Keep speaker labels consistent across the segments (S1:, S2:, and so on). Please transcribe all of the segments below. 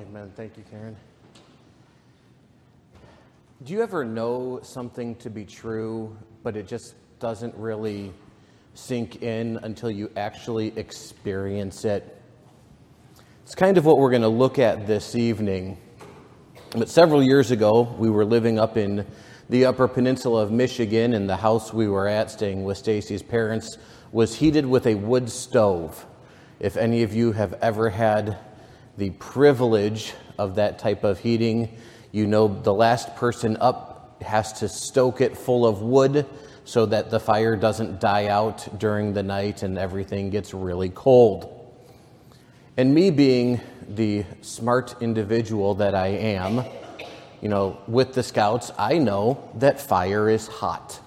S1: Amen. Thank you, Karen. Do you ever know something to be true, but it just doesn't really sink in until you actually experience it? It's kind of what we're going to look at this evening. But several years ago, we were living up in the Upper Peninsula of Michigan, and the house we were at, staying with Stacy's parents, was heated with a wood stove. If any of you have ever had the privilege of that type of heating, you know the last person up has to stoke it full of wood so that the fire doesn't die out during the night and everything gets really cold. And me being the smart individual that I am, you know, with the scouts, I know that fire is hot.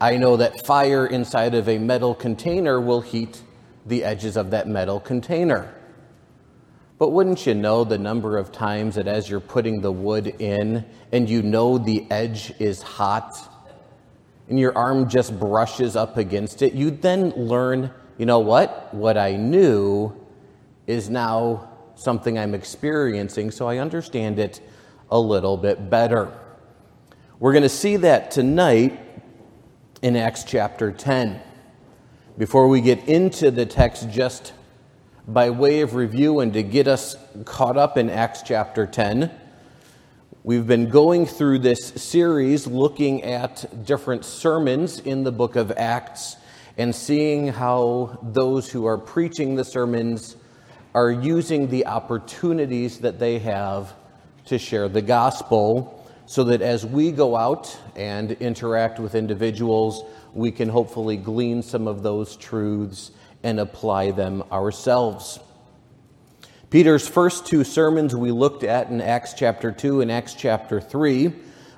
S1: I know that fire inside of a metal container will heat the edges of that metal container. But wouldn't you know the number of times that as you're putting the wood in and you know the edge is hot and your arm just brushes up against it, you'd then learn, you know what? What I knew is now something I'm experiencing, so I understand it a little bit better. We're going to see that tonight in Acts chapter 10. Before we get into the text, just by way of review and to get us caught up in Acts chapter 10, we've been going through this series looking at different sermons in the book of Acts and seeing how those who are preaching the sermons are using the opportunities that they have to share the gospel so that as we go out and interact with individuals, we can hopefully glean some of those truths and apply them ourselves. Peter's first two sermons we looked at in Acts chapter 2 and Acts chapter 3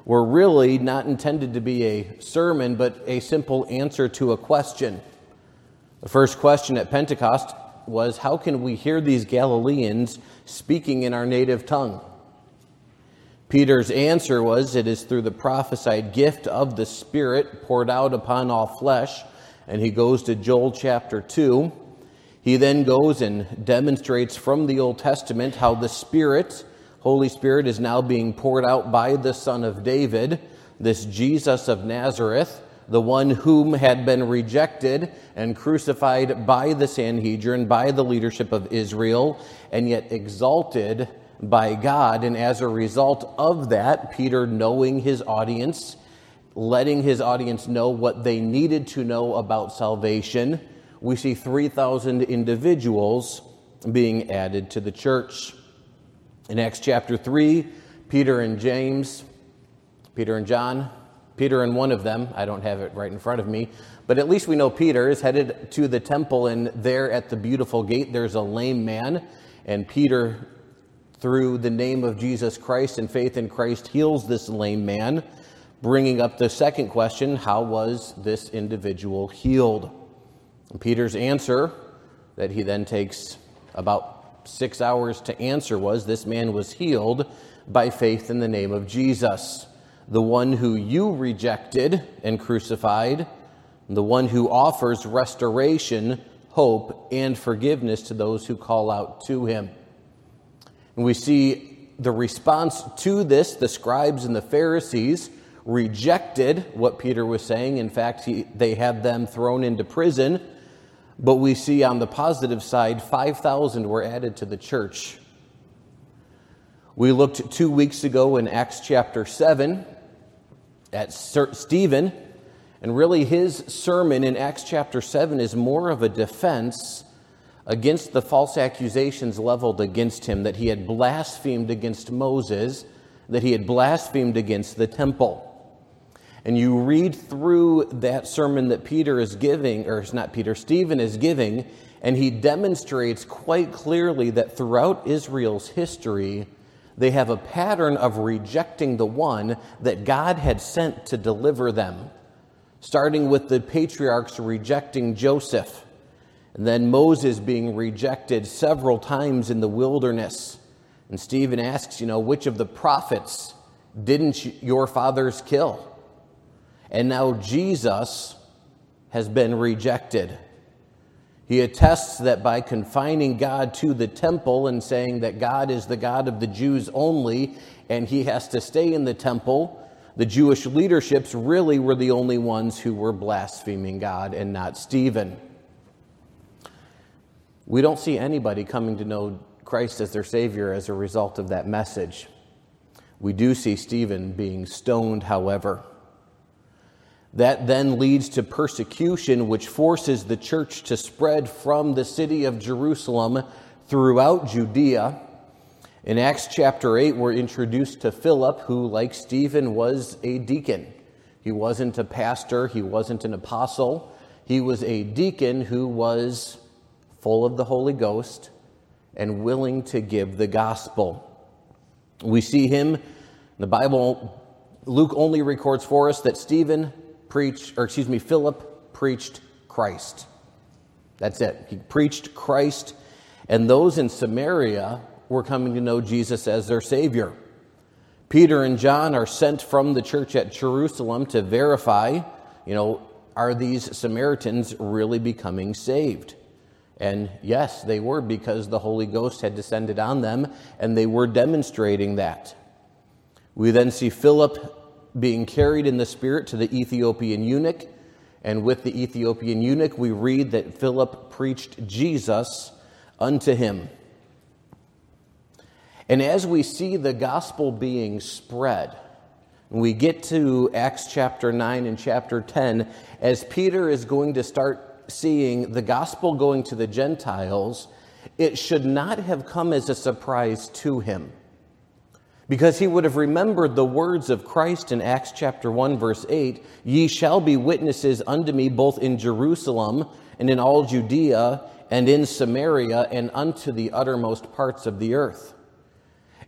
S1: were really not intended to be a sermon, but a simple answer to a question. The first question at Pentecost was How can we hear these Galileans speaking in our native tongue? Peter's answer was, It is through the prophesied gift of the Spirit poured out upon all flesh. And he goes to Joel chapter 2. He then goes and demonstrates from the Old Testament how the Spirit, Holy Spirit, is now being poured out by the Son of David, this Jesus of Nazareth, the one whom had been rejected and crucified by the Sanhedrin, by the leadership of Israel, and yet exalted by God. And as a result of that, Peter, knowing his audience, letting his audience know what they needed to know about salvation, we see 3,000 individuals being added to the church. In Acts chapter 3, Peter and James, Peter and John, Peter and one of them, I don't have it right in front of me, but at least we know Peter is headed to the temple, and there at the beautiful gate, there's a lame man. And Peter through the name of Jesus Christ and faith in Christ, heals this lame man, bringing up the second question how was this individual healed? And Peter's answer, that he then takes about six hours to answer, was this man was healed by faith in the name of Jesus, the one who you rejected and crucified, the one who offers restoration, hope, and forgiveness to those who call out to him. And we see the response to this the scribes and the Pharisees rejected what Peter was saying. In fact, he, they had them thrown into prison. But we see on the positive side, 5,000 were added to the church. We looked two weeks ago in Acts chapter 7 at Stephen, and really his sermon in Acts chapter 7 is more of a defense against the false accusations leveled against him that he had blasphemed against Moses, that he had blasphemed against the temple. And you read through that sermon that Peter is giving, or it's not Peter, Stephen is giving, and he demonstrates quite clearly that throughout Israel's history, they have a pattern of rejecting the one that God had sent to deliver them, starting with the patriarchs rejecting Joseph and then Moses being rejected several times in the wilderness. And Stephen asks, you know, which of the prophets didn't your fathers kill? And now Jesus has been rejected. He attests that by confining God to the temple and saying that God is the God of the Jews only and he has to stay in the temple, the Jewish leaderships really were the only ones who were blaspheming God and not Stephen. We don't see anybody coming to know Christ as their Savior as a result of that message. We do see Stephen being stoned, however. That then leads to persecution, which forces the church to spread from the city of Jerusalem throughout Judea. In Acts chapter 8, we're introduced to Philip, who, like Stephen, was a deacon. He wasn't a pastor, he wasn't an apostle. He was a deacon who was full of the Holy Ghost and willing to give the gospel. We see him, the Bible, Luke only records for us that Stephen preached, or excuse me, Philip preached Christ. That's it. He preached Christ, and those in Samaria were coming to know Jesus as their Savior. Peter and John are sent from the church at Jerusalem to verify, you know, are these Samaritans really becoming saved? And yes, they were because the Holy Ghost had descended on them and they were demonstrating that. We then see Philip being carried in the Spirit to the Ethiopian eunuch. And with the Ethiopian eunuch, we read that Philip preached Jesus unto him. And as we see the gospel being spread, we get to Acts chapter 9 and chapter 10, as Peter is going to start seeing the gospel going to the Gentiles, it should not have come as a surprise to him because he would have remembered the words of Christ in Acts chapter 1 verse 8, ye shall be witnesses unto me both in Jerusalem and in all Judea and in Samaria and unto the uttermost parts of the earth.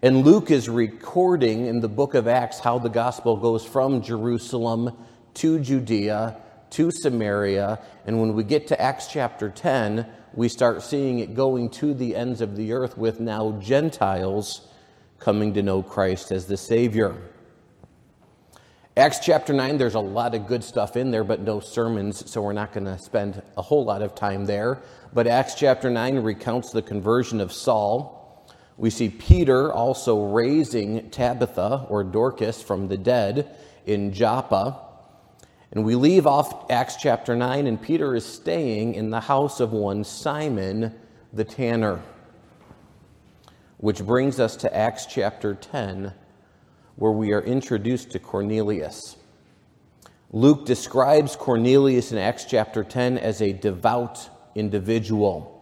S1: And Luke is recording in the book of Acts how the gospel goes from Jerusalem to Judea to Samaria, and when we get to Acts chapter 10, we start seeing it going to the ends of the earth with now Gentiles coming to know Christ as the Savior. Acts chapter 9, there's a lot of good stuff in there, but no sermons, so we're not going to spend a whole lot of time there. But Acts chapter 9 recounts the conversion of Saul. We see Peter also raising Tabitha or Dorcas from the dead in Joppa. And we leave off Acts chapter 9, and Peter is staying in the house of one Simon the tanner. Which brings us to Acts chapter 10, where we are introduced to Cornelius. Luke describes Cornelius in Acts chapter 10 as a devout individual.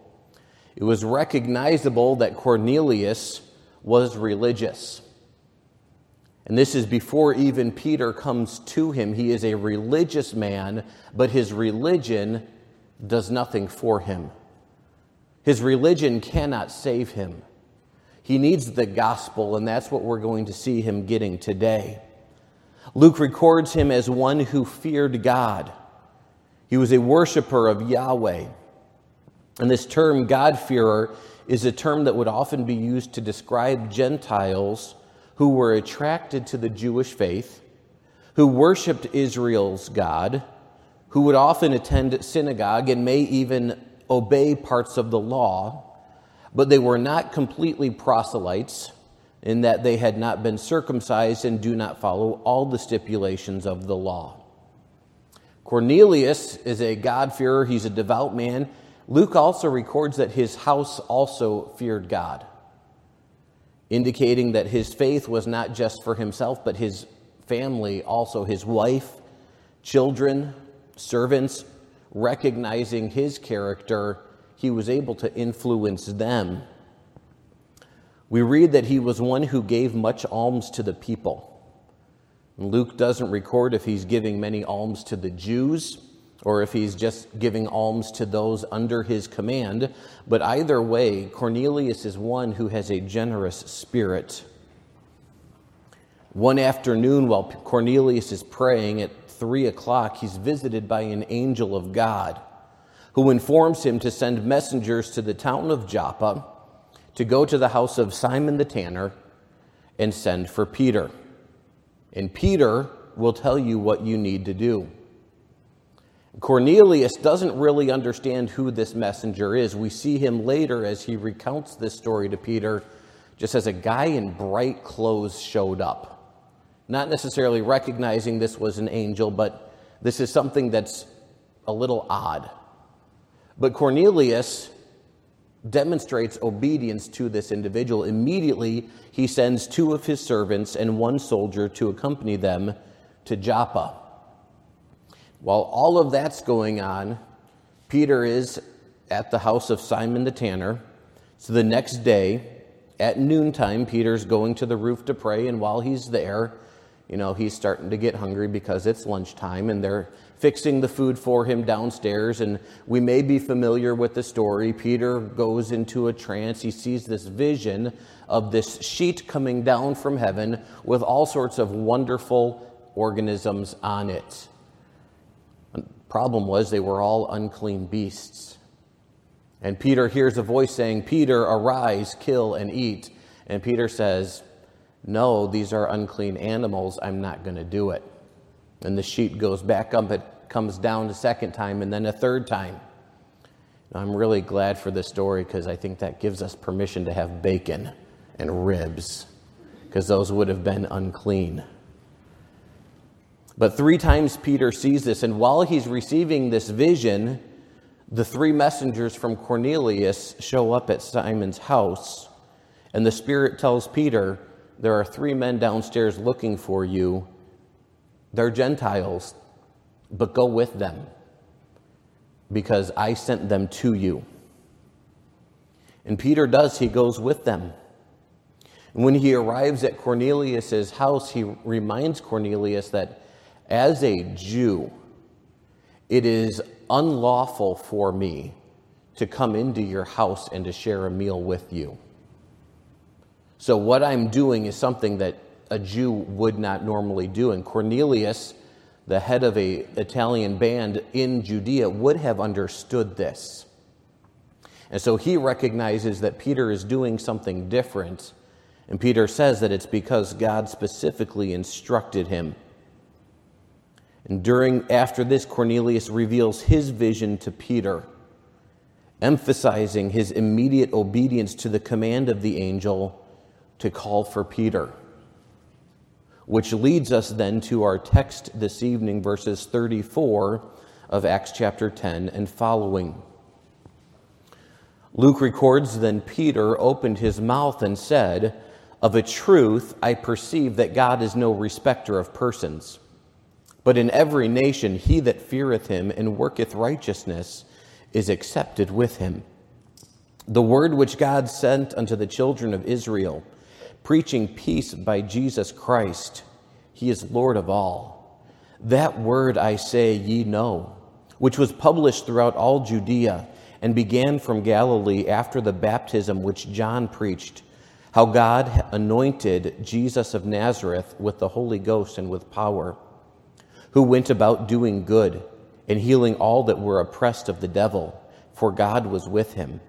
S1: It was recognizable that Cornelius was religious. And this is before even Peter comes to him. He is a religious man, but his religion does nothing for him. His religion cannot save him. He needs the gospel, and that's what we're going to see him getting today. Luke records him as one who feared God. He was a worshiper of Yahweh. And this term, God-fearer, is a term that would often be used to describe Gentiles who were attracted to the Jewish faith, who worshiped Israel's God, who would often attend synagogue and may even obey parts of the law but they were not completely proselytes in that they had not been circumcised and do not follow all the stipulations of the law. Cornelius is a God-fearer, he's a devout man. Luke also records that his house also feared God, indicating that his faith was not just for himself, but his family, also his wife, children, servants, recognizing his character he was able to influence them. We read that he was one who gave much alms to the people. Luke doesn't record if he's giving many alms to the Jews or if he's just giving alms to those under his command. But either way, Cornelius is one who has a generous spirit. One afternoon, while Cornelius is praying at three o'clock, he's visited by an angel of God who informs him to send messengers to the town of Joppa to go to the house of Simon the tanner and send for Peter. And Peter will tell you what you need to do. Cornelius doesn't really understand who this messenger is. We see him later as he recounts this story to Peter, just as a guy in bright clothes showed up. Not necessarily recognizing this was an angel, but this is something that's a little odd. But Cornelius demonstrates obedience to this individual. Immediately, he sends two of his servants and one soldier to accompany them to Joppa. While all of that's going on, Peter is at the house of Simon the tanner. So the next day, at noontime, Peter's going to the roof to pray, and while he's there, you know, he's starting to get hungry because it's lunchtime and they're fixing the food for him downstairs. And we may be familiar with the story. Peter goes into a trance. He sees this vision of this sheet coming down from heaven with all sorts of wonderful organisms on it. The problem was they were all unclean beasts. And Peter hears a voice saying, Peter, arise, kill, and eat. And Peter says, no, these are unclean animals. I'm not going to do it. And the sheep goes back up. It comes down a second time and then a third time. I'm really glad for this story because I think that gives us permission to have bacon and ribs because those would have been unclean. But three times Peter sees this, and while he's receiving this vision, the three messengers from Cornelius show up at Simon's house, and the Spirit tells Peter, there are three men downstairs looking for you. They're Gentiles, but go with them because I sent them to you. And Peter does, he goes with them. And when he arrives at Cornelius's house, he reminds Cornelius that as a Jew, it is unlawful for me to come into your house and to share a meal with you. So, what I'm doing is something that a Jew would not normally do. And Cornelius, the head of a Italian band in Judea, would have understood this. And so he recognizes that Peter is doing something different. And Peter says that it's because God specifically instructed him. And during after this Cornelius reveals his vision to Peter, emphasizing his immediate obedience to the command of the angel to call for Peter. Which leads us then to our text this evening, verses 34 of Acts chapter 10 and following. Luke records Then Peter opened his mouth and said, Of a truth, I perceive that God is no respecter of persons. But in every nation, he that feareth him and worketh righteousness is accepted with him. The word which God sent unto the children of Israel preaching peace by Jesus Christ. He is Lord of all. That word I say ye know, which was published throughout all Judea and began from Galilee after the baptism which John preached, how God anointed Jesus of Nazareth with the Holy Ghost and with power, who went about doing good and healing all that were oppressed of the devil, for God was with him.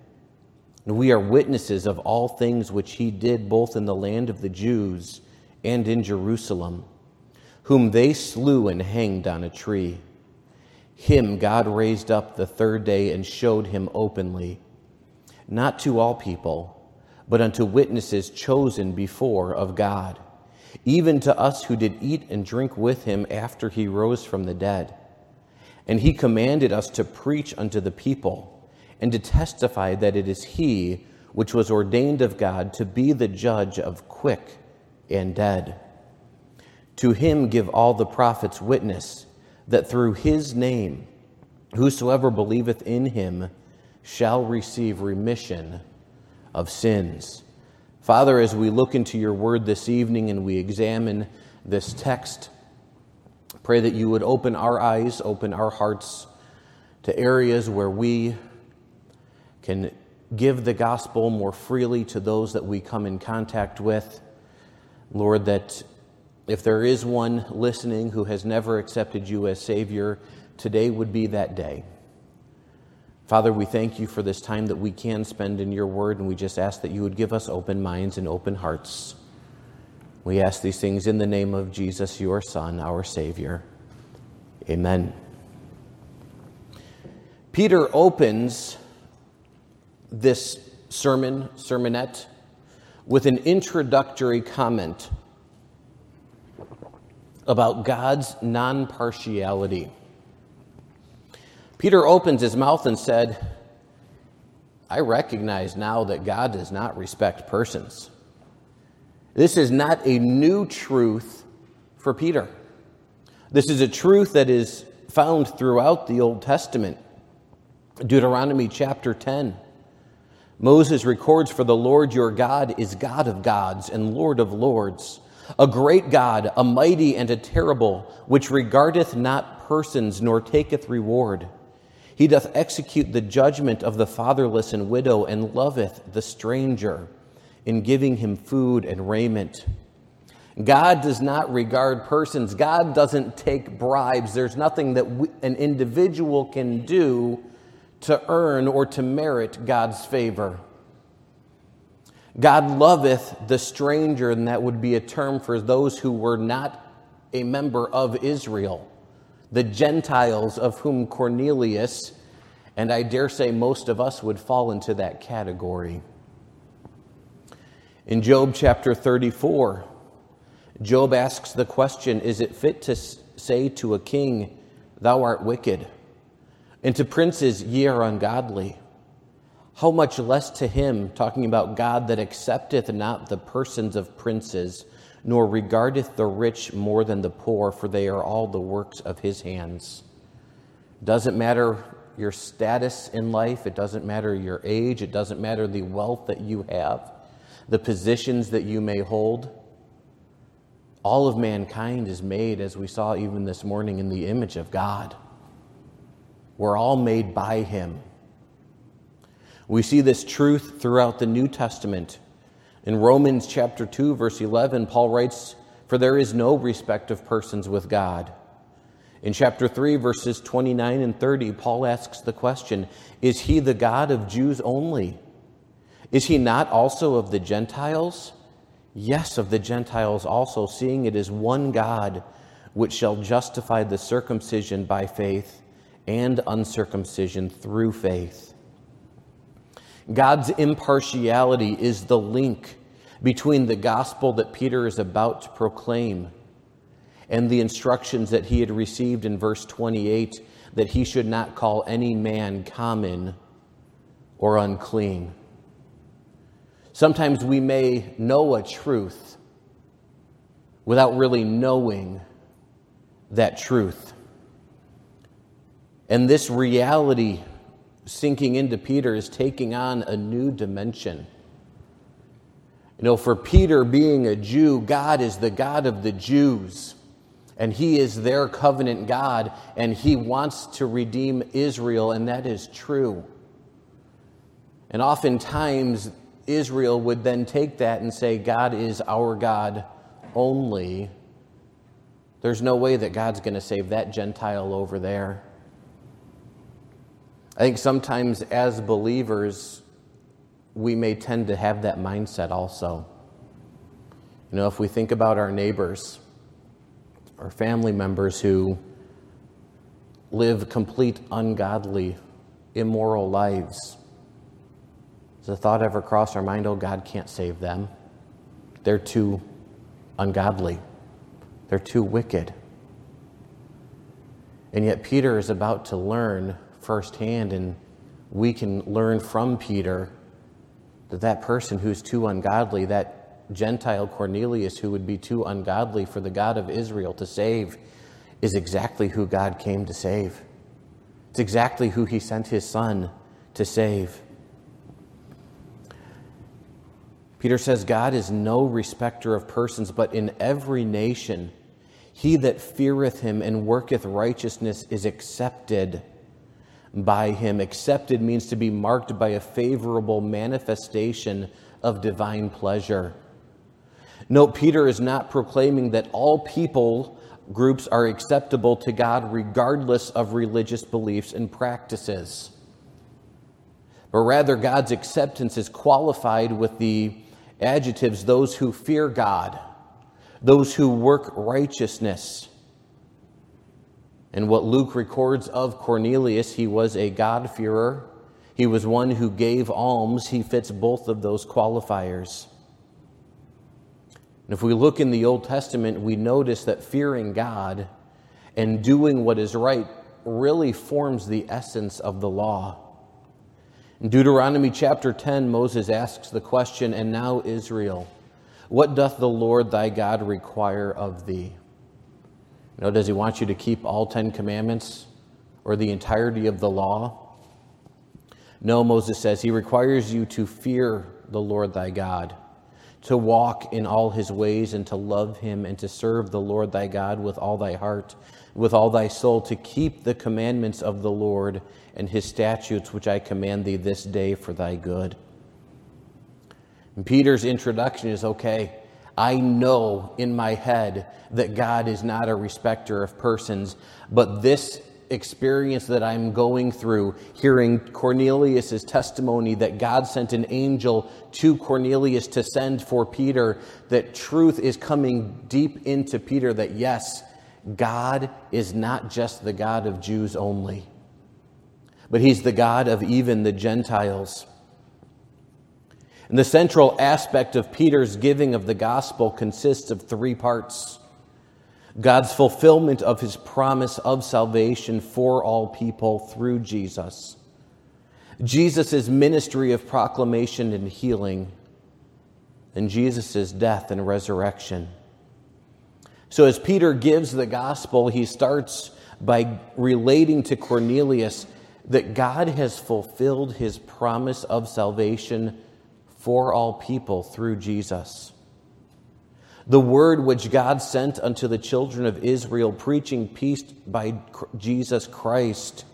S1: And we are witnesses of all things which he did both in the land of the Jews and in Jerusalem, whom they slew and hanged on a tree. Him God raised up the third day and showed him openly, not to all people, but unto witnesses chosen before of God, even to us who did eat and drink with him after he rose from the dead. And he commanded us to preach unto the people and to testify that it is he which was ordained of God to be the judge of quick and dead. To him give all the prophets witness that through his name whosoever believeth in him shall receive remission of sins. Father, as we look into your word this evening and we examine this text, pray that you would open our eyes, open our hearts to areas where we can give the gospel more freely to those that we come in contact with. Lord, that if there is one listening who has never accepted you as Savior, today would be that day. Father, we thank you for this time that we can spend in your word, and we just ask that you would give us open minds and open hearts. We ask these things in the name of Jesus, your Son, our Savior. Amen. Peter opens this sermon, sermonette, with an introductory comment about God's non partiality. Peter opens his mouth and said, I recognize now that God does not respect persons. This is not a new truth for Peter. This is a truth that is found throughout the Old Testament. Deuteronomy chapter 10. Moses records, For the Lord your God is God of gods and Lord of lords, a great God, a mighty and a terrible, which regardeth not persons nor taketh reward. He doth execute the judgment of the fatherless and widow, and loveth the stranger in giving him food and raiment. God does not regard persons. God doesn't take bribes. There's nothing that we, an individual can do to earn or to merit God's favor. God loveth the stranger, and that would be a term for those who were not a member of Israel, the Gentiles of whom Cornelius, and I dare say most of us would fall into that category. In Job chapter 34, Job asks the question Is it fit to say to a king, Thou art wicked? And to princes, Ye are ungodly. How much less to him, talking about God that accepteth not the persons of princes, nor regardeth the rich more than the poor, for they are all the works of his hands. Doesn't matter your status in life, it doesn't matter your age, it doesn't matter the wealth that you have, the positions that you may hold. All of mankind is made, as we saw even this morning, in the image of God. We're all made by Him. We see this truth throughout the New Testament. In Romans chapter 2, verse 11, Paul writes, For there is no respect of persons with God. In chapter 3, verses 29 and 30, Paul asks the question Is he the God of Jews only? Is he not also of the Gentiles? Yes, of the Gentiles also, seeing it is one God which shall justify the circumcision by faith and uncircumcision through faith. God's impartiality is the link between the gospel that Peter is about to proclaim and the instructions that he had received in verse 28 that he should not call any man common or unclean. Sometimes we may know a truth without really knowing that truth. And this reality sinking into Peter is taking on a new dimension. You know, for Peter being a Jew, God is the God of the Jews, and he is their covenant God, and he wants to redeem Israel, and that is true. And oftentimes, Israel would then take that and say, God is our God only. There's no way that God's going to save that Gentile over there. I think sometimes as believers, we may tend to have that mindset also. You know, if we think about our neighbors, our family members who live complete ungodly, immoral lives, does the thought ever cross our mind, oh, God can't save them? They're too ungodly, they're too wicked. And yet, Peter is about to learn firsthand, and we can learn from Peter that that person who's too ungodly, that Gentile Cornelius who would be too ungodly for the God of Israel to save, is exactly who God came to save. It's exactly who he sent his son to save. Peter says, God is no respecter of persons, but in every nation, he that feareth him and worketh righteousness is accepted by him. Accepted means to be marked by a favorable manifestation of divine pleasure. Note, Peter is not proclaiming that all people groups are acceptable to God regardless of religious beliefs and practices. But rather, God's acceptance is qualified with the adjectives those who fear God, those who work righteousness, And what Luke records of Cornelius, he was a God-fearer. He was one who gave alms. He fits both of those qualifiers. And if we look in the Old Testament, we notice that fearing God and doing what is right really forms the essence of the law. In Deuteronomy chapter 10, Moses asks the question, And now, Israel, what doth the Lord thy God require of thee? You know, does he want you to keep all Ten Commandments or the entirety of the law? No, Moses says, he requires you to fear the Lord thy God to walk in all his ways and to love him and to serve the Lord thy God with all thy heart, with all thy soul, to keep the commandments of the Lord and his statutes, which I command thee this day for thy good. And Peter's introduction is okay. I know in my head that God is not a respecter of persons, but this experience that I'm going through, hearing Cornelius' testimony that God sent an angel to Cornelius to send for Peter, that truth is coming deep into Peter that yes, God is not just the God of Jews only, but He's the God of even the Gentiles. And the central aspect of Peter's giving of the gospel consists of three parts. God's fulfillment of his promise of salvation for all people through Jesus. Jesus' ministry of proclamation and healing, and Jesus' death and resurrection. So, as Peter gives the gospel, he starts by relating to Cornelius that God has fulfilled his promise of salvation for all people through Jesus the word which God sent unto the children of Israel, preaching peace by Jesus Christ.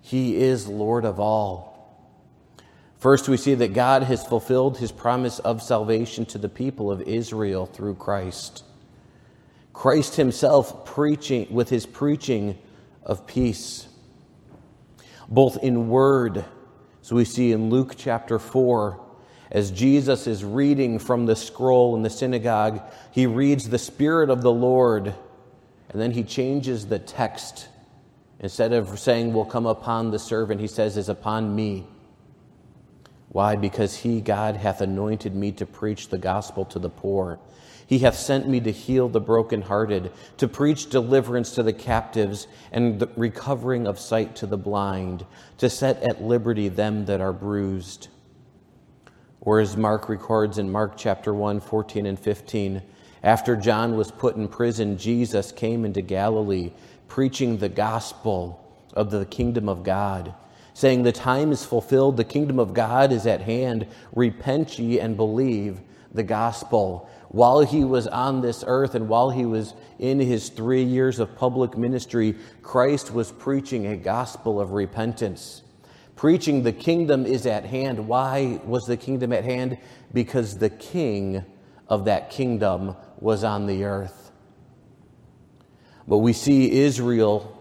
S1: He is Lord of all. First, we see that God has fulfilled his promise of salvation to the people of Israel through Christ. Christ himself preaching with his preaching of peace, both in word, so we see in Luke chapter 4, as Jesus is reading from the scroll in the synagogue, he reads the Spirit of the Lord, and then he changes the text. Instead of saying, will come upon the servant, he says, is upon me. Why? Because he, God, hath anointed me to preach the gospel to the poor. He hath sent me to heal the brokenhearted, to preach deliverance to the captives, and the recovering of sight to the blind, to set at liberty them that are bruised or as Mark records in Mark chapter 1, 14 and 15, after John was put in prison, Jesus came into Galilee preaching the gospel of the kingdom of God, saying, The time is fulfilled, the kingdom of God is at hand. Repent ye and believe the gospel. While he was on this earth and while he was in his three years of public ministry, Christ was preaching a gospel of repentance preaching the kingdom is at hand. Why was the kingdom at hand? Because the king of that kingdom was on the earth. But we see Israel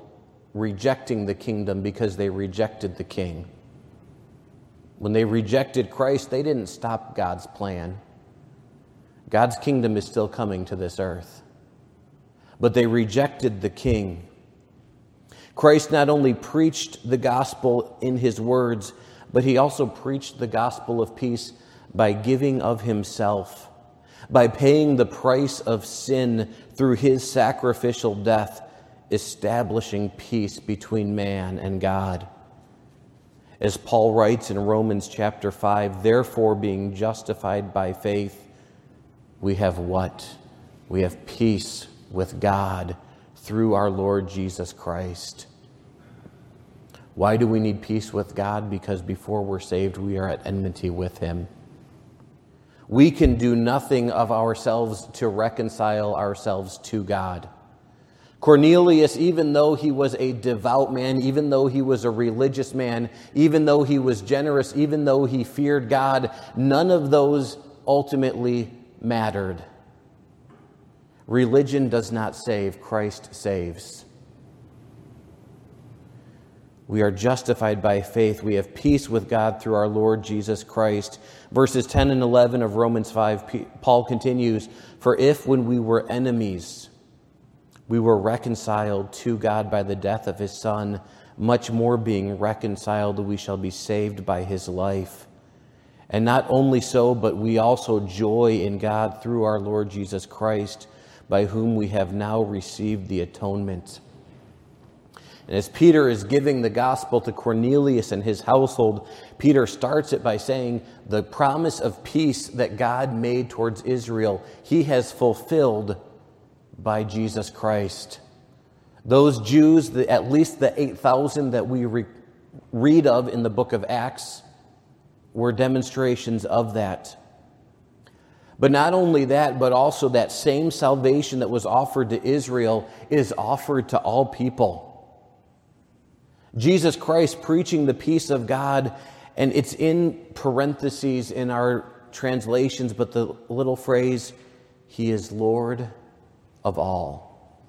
S1: rejecting the kingdom because they rejected the king. When they rejected Christ, they didn't stop God's plan. God's kingdom is still coming to this earth. But they rejected the king. Christ not only preached the gospel in his words, but he also preached the gospel of peace by giving of himself, by paying the price of sin through his sacrificial death, establishing peace between man and God. As Paul writes in Romans chapter 5, therefore, being justified by faith, we have what? We have peace with God through our Lord Jesus Christ. Why do we need peace with God? Because before we're saved, we are at enmity with Him. We can do nothing of ourselves to reconcile ourselves to God. Cornelius, even though he was a devout man, even though he was a religious man, even though he was generous, even though he feared God, none of those ultimately mattered. Religion does not save, Christ saves. We are justified by faith. We have peace with God through our Lord Jesus Christ. Verses 10 and 11 of Romans 5, Paul continues For if when we were enemies, we were reconciled to God by the death of his Son, much more being reconciled, we shall be saved by his life. And not only so, but we also joy in God through our Lord Jesus Christ, by whom we have now received the atonement. And as Peter is giving the gospel to Cornelius and his household, Peter starts it by saying, The promise of peace that God made towards Israel, he has fulfilled by Jesus Christ. Those Jews, the, at least the 8,000 that we re- read of in the book of Acts, were demonstrations of that. But not only that, but also that same salvation that was offered to Israel is offered to all people. Jesus Christ preaching the peace of God, and it's in parentheses in our translations, but the little phrase, He is Lord of all.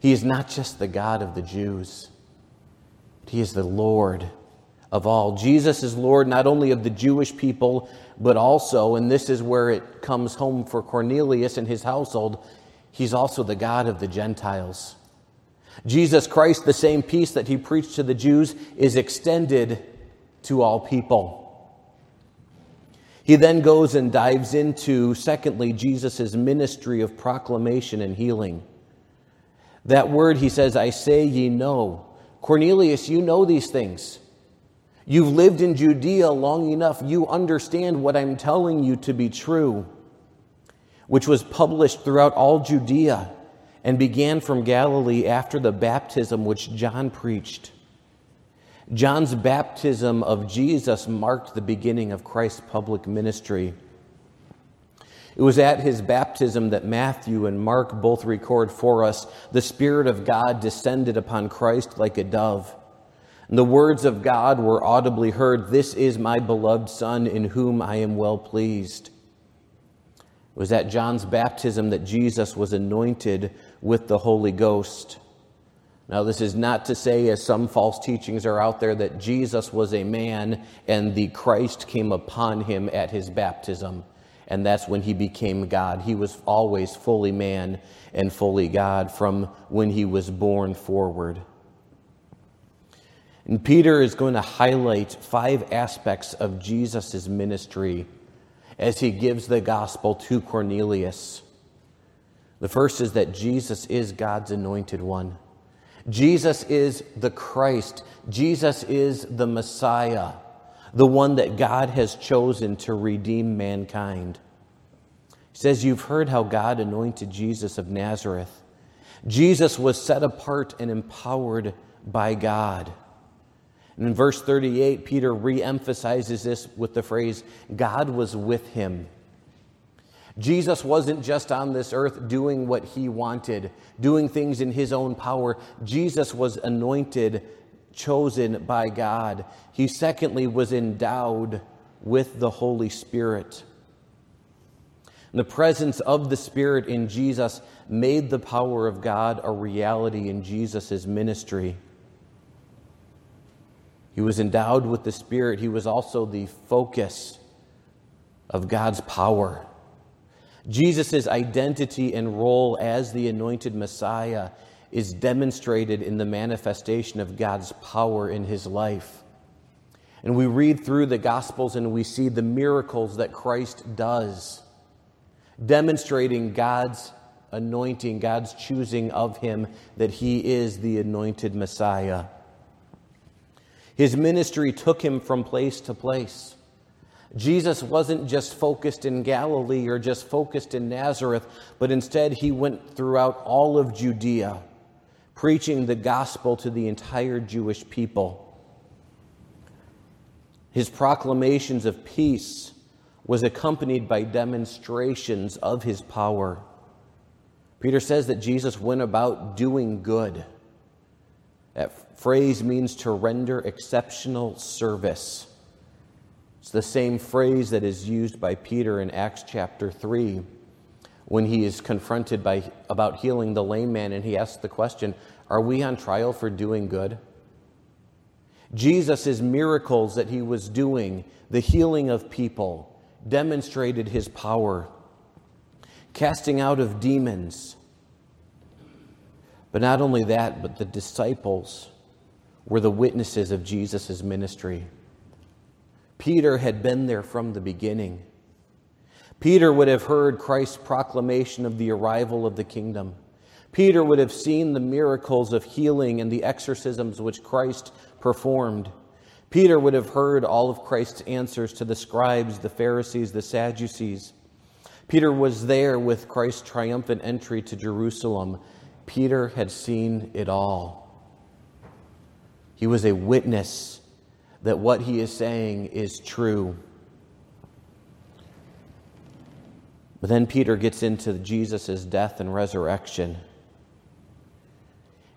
S1: He is not just the God of the Jews, He is the Lord of all. Jesus is Lord not only of the Jewish people, but also, and this is where it comes home for Cornelius and his household, He's also the God of the Gentiles. Jesus Christ, the same peace that he preached to the Jews, is extended to all people. He then goes and dives into, secondly, Jesus' ministry of proclamation and healing. That word, he says, I say ye know. Cornelius, you know these things. You've lived in Judea long enough. You understand what I'm telling you to be true, which was published throughout all Judea and began from Galilee after the baptism which John preached. John's baptism of Jesus marked the beginning of Christ's public ministry. It was at his baptism that Matthew and Mark both record for us the Spirit of God descended upon Christ like a dove. The words of God were audibly heard This is my beloved Son, in whom I am well pleased. It was at John's baptism that Jesus was anointed with the Holy Ghost. Now, this is not to say, as some false teachings are out there, that Jesus was a man and the Christ came upon him at his baptism, and that's when he became God. He was always fully man and fully God from when he was born forward. And Peter is going to highlight five aspects of Jesus' ministry as he gives the gospel to Cornelius. The first is that Jesus is God's anointed one. Jesus is the Christ. Jesus is the Messiah, the one that God has chosen to redeem mankind. He says, You've heard how God anointed Jesus of Nazareth. Jesus was set apart and empowered by God. And in verse 38, Peter re emphasizes this with the phrase, God was with him. Jesus wasn't just on this earth doing what he wanted, doing things in his own power. Jesus was anointed, chosen by God. He, secondly, was endowed with the Holy Spirit. The presence of the Spirit in Jesus made the power of God a reality in Jesus' ministry. He was endowed with the Spirit, he was also the focus of God's power. Jesus' identity and role as the anointed Messiah is demonstrated in the manifestation of God's power in his life. And we read through the Gospels and we see the miracles that Christ does, demonstrating God's anointing, God's choosing of him, that he is the anointed Messiah. His ministry took him from place to place. Jesus wasn't just focused in Galilee or just focused in Nazareth, but instead he went throughout all of Judea, preaching the gospel to the entire Jewish people. His proclamations of peace was accompanied by demonstrations of his power. Peter says that Jesus went about doing good. That phrase means to render exceptional service. It's the same phrase that is used by Peter in Acts chapter 3 when he is confronted by, about healing the lame man and he asks the question, Are we on trial for doing good? Jesus' miracles that he was doing, the healing of people, demonstrated his power. Casting out of demons, But not only that, but the disciples were the witnesses of Jesus' ministry. Peter had been there from the beginning. Peter would have heard Christ's proclamation of the arrival of the kingdom. Peter would have seen the miracles of healing and the exorcisms which Christ performed. Peter would have heard all of Christ's answers to the scribes, the Pharisees, the Sadducees. Peter was there with Christ's triumphant entry to Jerusalem. Peter had seen it all. He was a witness that what he is saying is true. But then Peter gets into Jesus' death and resurrection.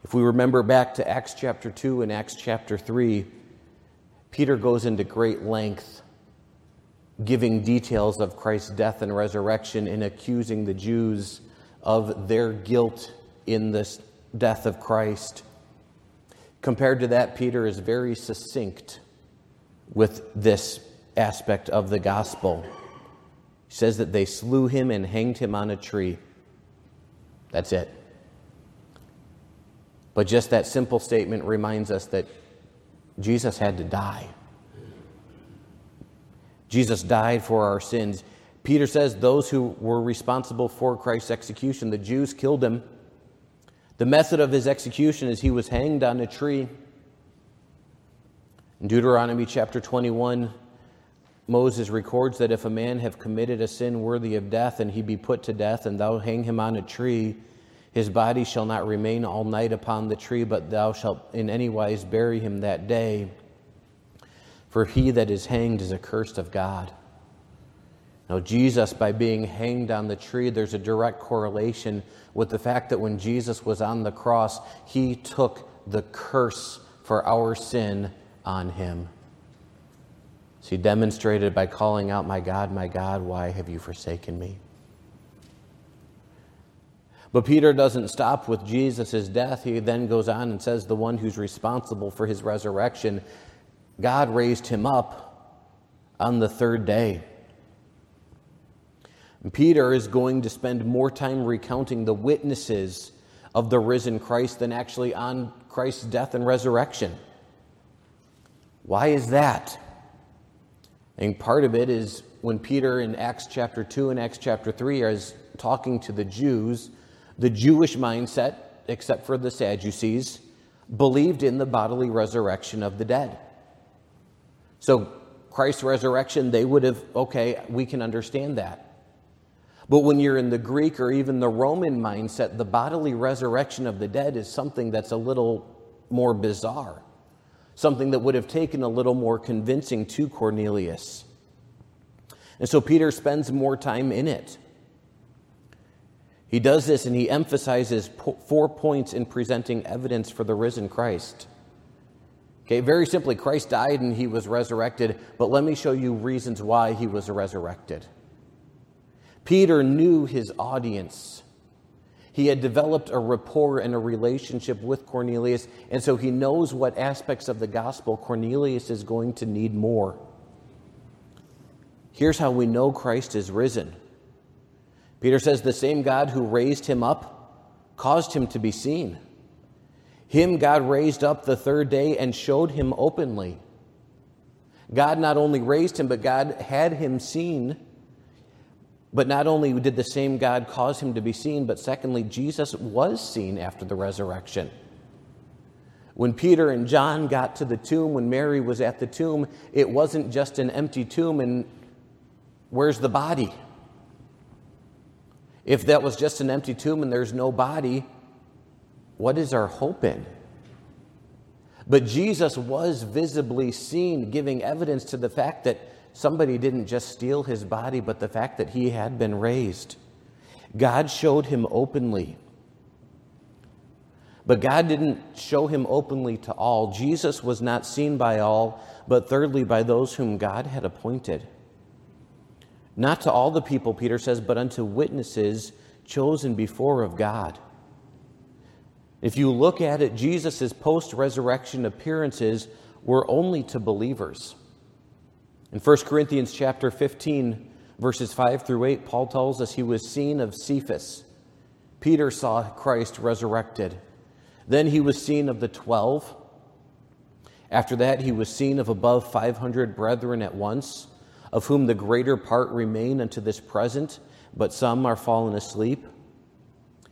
S1: If we remember back to Acts chapter 2 and Acts chapter 3, Peter goes into great length giving details of Christ's death and resurrection and accusing the Jews of their guilt in this death of Christ. Compared to that, Peter is very succinct with this aspect of the gospel. He says that they slew him and hanged him on a tree. That's it. But just that simple statement reminds us that Jesus had to die. Jesus died for our sins. Peter says those who were responsible for Christ's execution, the Jews killed him. The method of his execution is he was hanged on a tree. In Deuteronomy chapter 21, Moses records that if a man have committed a sin worthy of death and he be put to death and thou hang him on a tree, his body shall not remain all night upon the tree, but thou shalt in any wise bury him that day. For he that is hanged is accursed of God. Now, Jesus, by being hanged on the tree, there's a direct correlation with the fact that when Jesus was on the cross, he took the curse for our sin on him. So he demonstrated by calling out, My God, my God, why have you forsaken me? But Peter doesn't stop with Jesus' death. He then goes on and says, The one who's responsible for his resurrection, God raised him up on the third day. And Peter is going to spend more time recounting the witnesses of the risen Christ than actually on Christ's death and resurrection. Why is that? I think part of it is when Peter in Acts chapter 2 and Acts chapter 3 is talking to the Jews, the Jewish mindset, except for the Sadducees, believed in the bodily resurrection of the dead. So, Christ's resurrection, they would have, okay, we can understand that. But when you're in the Greek or even the Roman mindset, the bodily resurrection of the dead is something that's a little more bizarre, something that would have taken a little more convincing to Cornelius. And so Peter spends more time in it. He does this and he emphasizes four points in presenting evidence for the risen Christ. Okay, very simply, Christ died and he was resurrected, but let me show you reasons why he was resurrected. Peter knew his audience. He had developed a rapport and a relationship with Cornelius, and so he knows what aspects of the gospel Cornelius is going to need more. Here's how we know Christ is risen. Peter says, The same God who raised him up caused him to be seen. Him God raised up the third day and showed him openly. God not only raised him, but God had him seen but not only did the same God cause him to be seen, but secondly, Jesus was seen after the resurrection. When Peter and John got to the tomb, when Mary was at the tomb, it wasn't just an empty tomb and where's the body? If that was just an empty tomb and there's no body, what is our hope in? But Jesus was visibly seen, giving evidence to the fact that somebody didn't just steal his body, but the fact that he had been raised. God showed him openly. But God didn't show him openly to all. Jesus was not seen by all, but thirdly, by those whom God had appointed. Not to all the people, Peter says, but unto witnesses chosen before of God. If you look at it, Jesus' post resurrection appearances were only to believers. In 1 Corinthians chapter 15, verses 5 through 8, Paul tells us he was seen of Cephas. Peter saw Christ resurrected. Then he was seen of the twelve. After that, he was seen of above 500 brethren at once, of whom the greater part remain unto this present, but some are fallen asleep.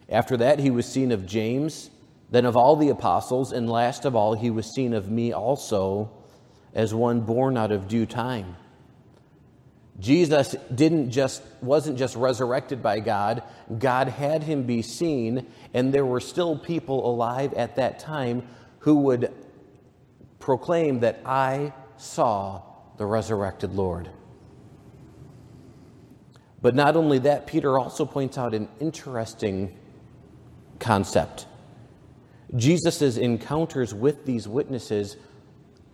S1: After that, he was seen of James, then of all the apostles, and last of all, he was seen of me also, as one born out of due time. Jesus didn't just wasn't just resurrected by God. God had him be seen, and there were still people alive at that time who would proclaim that I saw the resurrected Lord. But not only that, Peter also points out an interesting concept. Jesus' encounters with these witnesses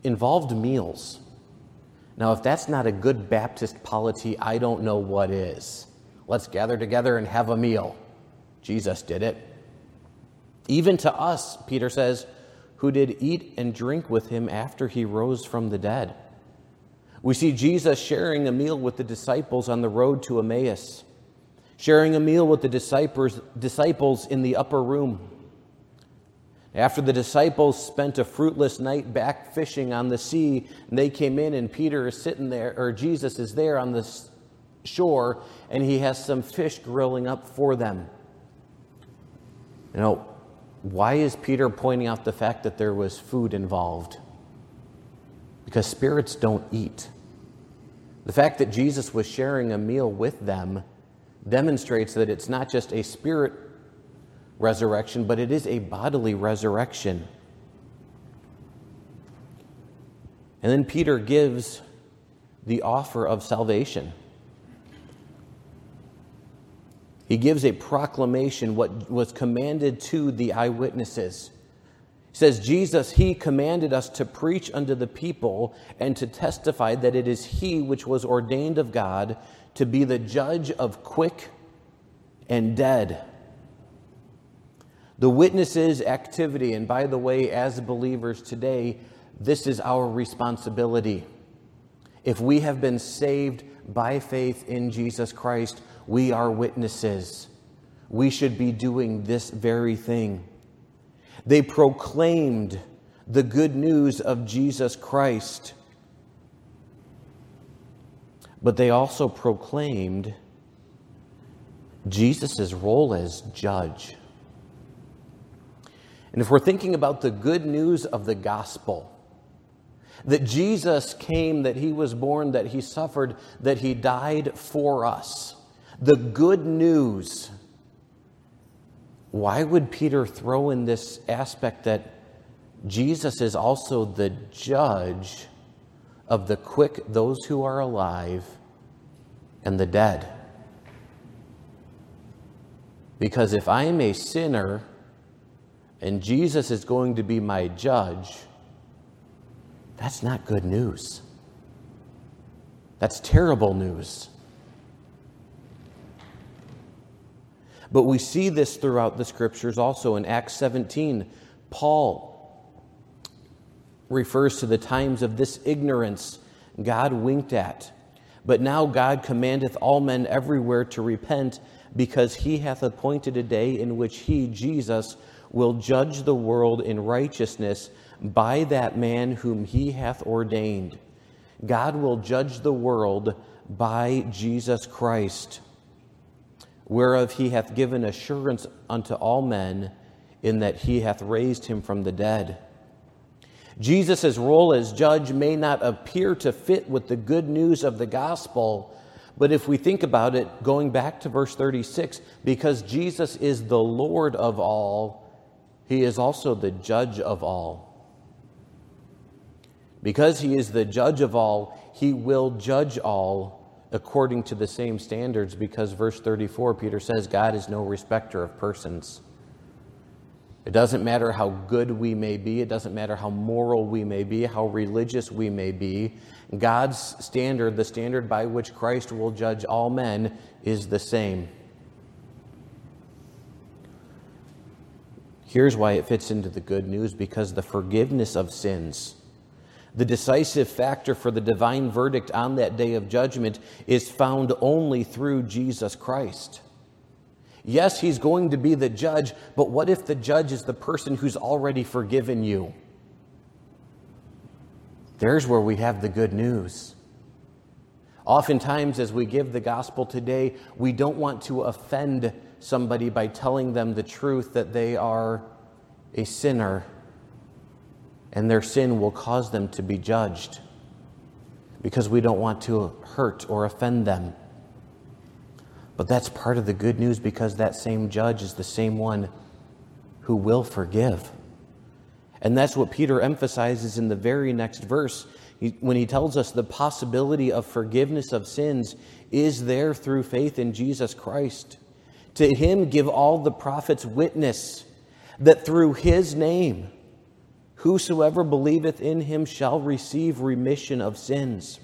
S1: involved meals. Now, if that's not a good Baptist polity, I don't know what is. Let's gather together and have a meal. Jesus did it. Even to us, Peter says, who did eat and drink with him after he rose from the dead. We see Jesus sharing a meal with the disciples on the road to Emmaus, sharing a meal with the disciples, in the upper room. After the disciples spent a fruitless night back fishing on the sea, and they came in, and Peter is sitting there, or Jesus is there on the shore, and he has some fish grilling up for them. You know, why is Peter pointing out the fact that there was food involved? Because spirits don't eat. The fact that Jesus was sharing a meal with them demonstrates that it's not just a spirit resurrection, but it is a bodily resurrection. And then Peter gives the offer of salvation. He gives a proclamation, what was commanded to the eyewitnesses. He says, Jesus, He commanded us to preach unto the people and to testify that it is He which was ordained of God to be the judge of quick and dead. The witnesses' activity, and by the way, as believers today, this is our responsibility. If we have been saved by faith in Jesus Christ, we are witnesses. We should be doing this very thing. They proclaimed the good news of Jesus Christ, but they also proclaimed Jesus' role as judge. And if we're thinking about the good news of the gospel, that Jesus came, that he was born, that he suffered, that he died for us, the good news, why would Peter throw in this aspect that Jesus is also the judge of the quick, those who are alive, and the dead? Because if I am a sinner, and Jesus is going to be my judge, that's not good news. That's terrible news. But we see this throughout the scriptures also in Acts 17. Paul refers to the times of this ignorance God winked at. But now God commandeth all men everywhere to repent, because he hath appointed a day in which he, Jesus, will judge the world in righteousness by that man whom he hath ordained. God will judge the world by Jesus Christ, whereof he hath given assurance unto all men, in that he hath raised him from the dead. Jesus' role as judge may not appear to fit with the good news of the gospel, but if we think about it, going back to verse 36, because Jesus is the Lord of all, he is also the judge of all. Because he is the judge of all, he will judge all according to the same standards. Because verse 34, Peter says, God is no respecter of persons. It doesn't matter how good we may be, it doesn't matter how moral we may be, how religious we may be. God's standard, the standard by which Christ will judge all men, is the same. Here's why it fits into the good news because the forgiveness of sins, the decisive factor for the divine verdict on that day of judgment, is found only through Jesus Christ. Yes, he's going to be the judge, but what if the judge is the person who's already forgiven you? There's where we have the good news. Oftentimes, as we give the gospel today, we don't want to offend somebody by telling them the truth that they are a sinner and their sin will cause them to be judged because we don't want to hurt or offend them. But that's part of the good news because that same judge is the same one who will forgive. And that's what Peter emphasizes in the very next verse when he tells us the possibility of forgiveness of sins is there through faith in Jesus Christ. To him give all the prophets witness that through his name, whosoever believeth in him shall receive remission of sins.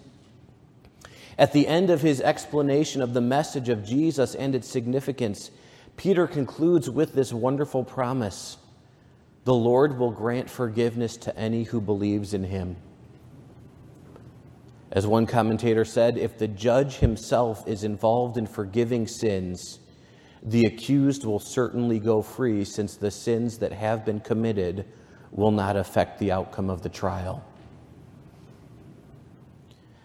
S1: At the end of his explanation of the message of Jesus and its significance, Peter concludes with this wonderful promise The Lord will grant forgiveness to any who believes in him. As one commentator said, if the judge himself is involved in forgiving sins, the accused will certainly go free since the sins that have been committed will not affect the outcome of the trial.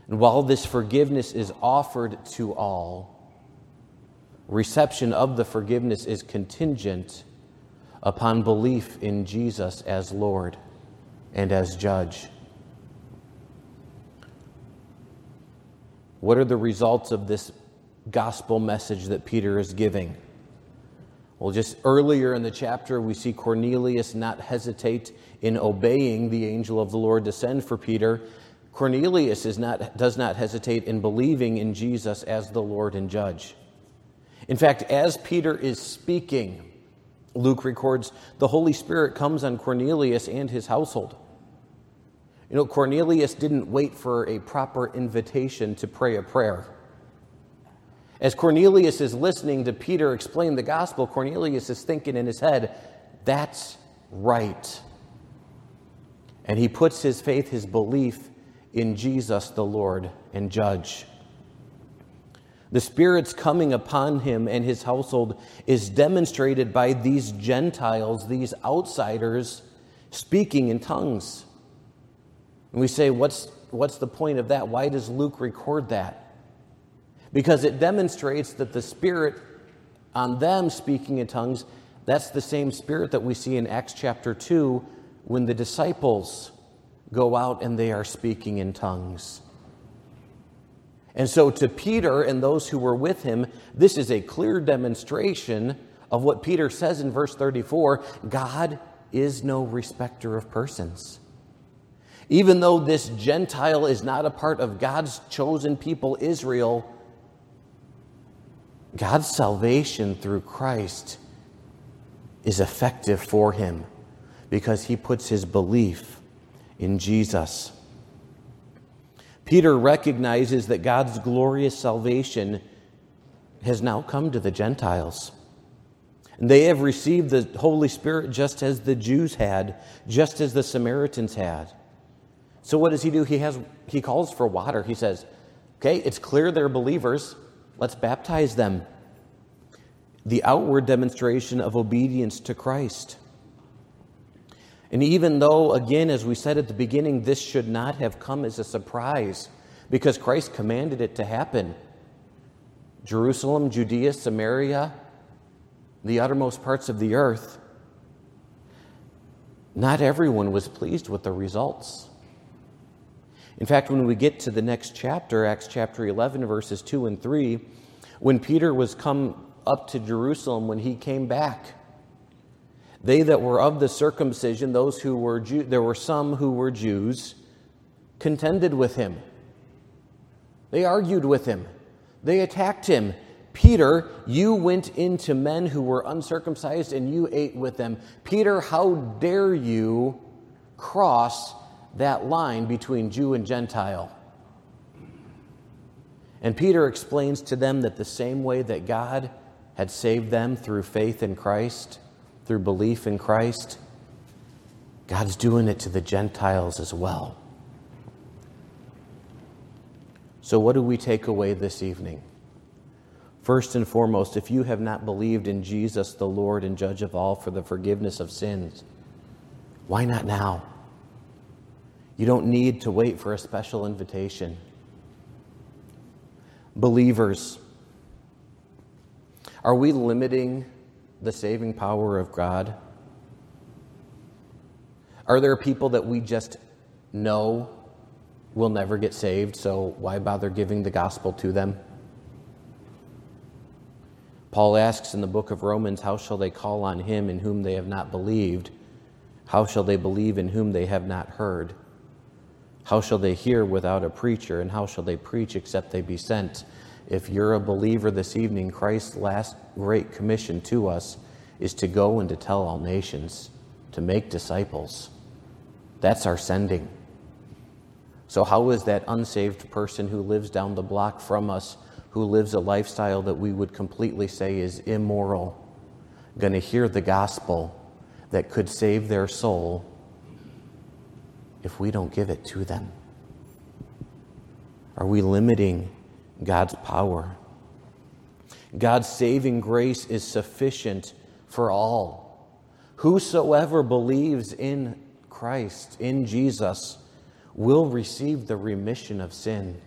S1: And while this forgiveness is offered to all, reception of the forgiveness is contingent upon belief in Jesus as Lord and as judge. What are the results of this gospel message that Peter is giving? Well, just earlier in the chapter, we see Cornelius not hesitate in obeying the angel of the Lord to send for Peter. Cornelius is not, does not hesitate in believing in Jesus as the Lord and judge. In fact, as Peter is speaking, Luke records the Holy Spirit comes on Cornelius and his household. You know, Cornelius didn't wait for a proper invitation to pray a prayer. As Cornelius is listening to Peter explain the gospel, Cornelius is thinking in his head, that's right. And he puts his faith, his belief in Jesus the Lord and Judge. The Spirit's coming upon him and his household is demonstrated by these Gentiles, these outsiders, speaking in tongues. And we say, what's, what's the point of that? Why does Luke record that? Because it demonstrates that the Spirit on them speaking in tongues, that's the same Spirit that we see in Acts chapter 2 when the disciples go out and they are speaking in tongues. And so, to Peter and those who were with him, this is a clear demonstration of what Peter says in verse 34 God is no respecter of persons. Even though this Gentile is not a part of God's chosen people, Israel, God's salvation through Christ is effective for him because he puts his belief in Jesus. Peter recognizes that God's glorious salvation has now come to the Gentiles. And they have received the Holy Spirit just as the Jews had, just as the Samaritans had. So what does he do? He has he calls for water. He says, "Okay, it's clear they're believers. Let's baptize them. The outward demonstration of obedience to Christ. And even though, again, as we said at the beginning, this should not have come as a surprise because Christ commanded it to happen. Jerusalem, Judea, Samaria, the uttermost parts of the earth, not everyone was pleased with the results. In fact, when we get to the next chapter, Acts chapter 11, verses 2 and 3, when Peter was come up to Jerusalem, when he came back, they that were of the circumcision, those who were Jew, there were some who were Jews, contended with him. They argued with him. They attacked him. Peter, you went into men who were uncircumcised and you ate with them. Peter, how dare you cross that line between Jew and Gentile. And Peter explains to them that the same way that God had saved them through faith in Christ, through belief in Christ, God's doing it to the Gentiles as well. So, what do we take away this evening? First and foremost, if you have not believed in Jesus, the Lord and Judge of all, for the forgiveness of sins, why not now? You don't need to wait for a special invitation. Believers, are we limiting the saving power of God? Are there people that we just know will never get saved, so why bother giving the gospel to them? Paul asks in the book of Romans, How shall they call on him in whom they have not believed? How shall they believe in whom they have not heard? How shall they hear without a preacher? And how shall they preach except they be sent? If you're a believer this evening, Christ's last great commission to us is to go and to tell all nations, to make disciples. That's our sending. So, how is that unsaved person who lives down the block from us who lives a lifestyle that we would completely say is immoral, going to hear the gospel that could save their soul if we don't give it to them? Are we limiting God's power? God's saving grace is sufficient for all. Whosoever believes in Christ, in Jesus, will receive the remission of sin.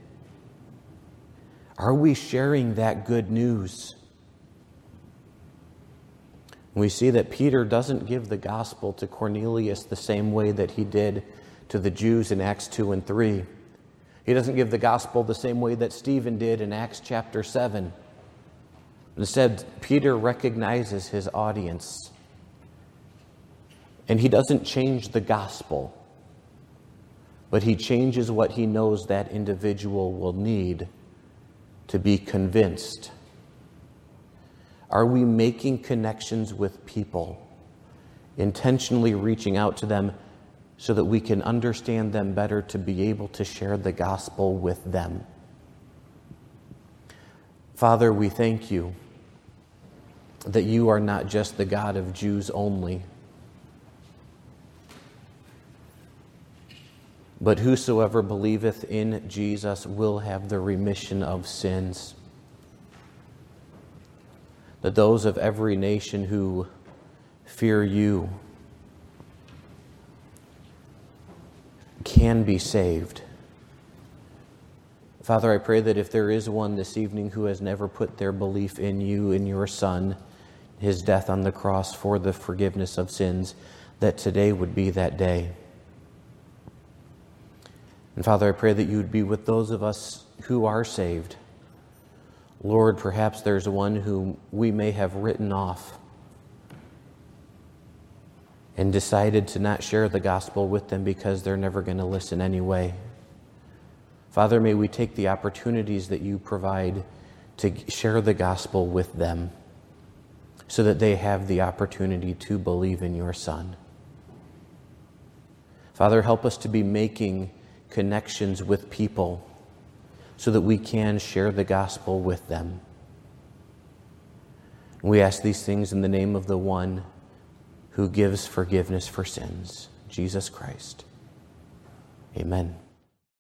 S1: Are we sharing that good news? We see that Peter doesn't give the gospel to Cornelius the same way that he did to the Jews in Acts 2 and 3. He doesn't give the gospel the same way that Stephen did in Acts chapter 7. Instead, Peter recognizes his audience. And he doesn't change the gospel, but he changes what he knows that individual will need to be convinced? Are we making connections with people, intentionally reaching out to them so that we can understand them better to be able to share the gospel with them? Father, we thank you that you are not just the God of Jews only But whosoever believeth in Jesus will have the remission of sins. That those of every nation who fear you can be saved. Father, I pray that if there is one this evening who has never put their belief in you, in your Son, his death on the cross for the forgiveness of sins, that today would be that day. And Father, I pray that you would be with those of us who are saved. Lord, perhaps there's one whom we may have written off and decided to not share the gospel with them because they're never going to listen anyway. Father, may we take the opportunities that you provide to share the gospel with them so that they have the opportunity to believe in your Son. Father, help us to be making connections with people so that we can share the gospel with them. We ask these things in the name of the one who gives forgiveness for sins, Jesus Christ. Amen.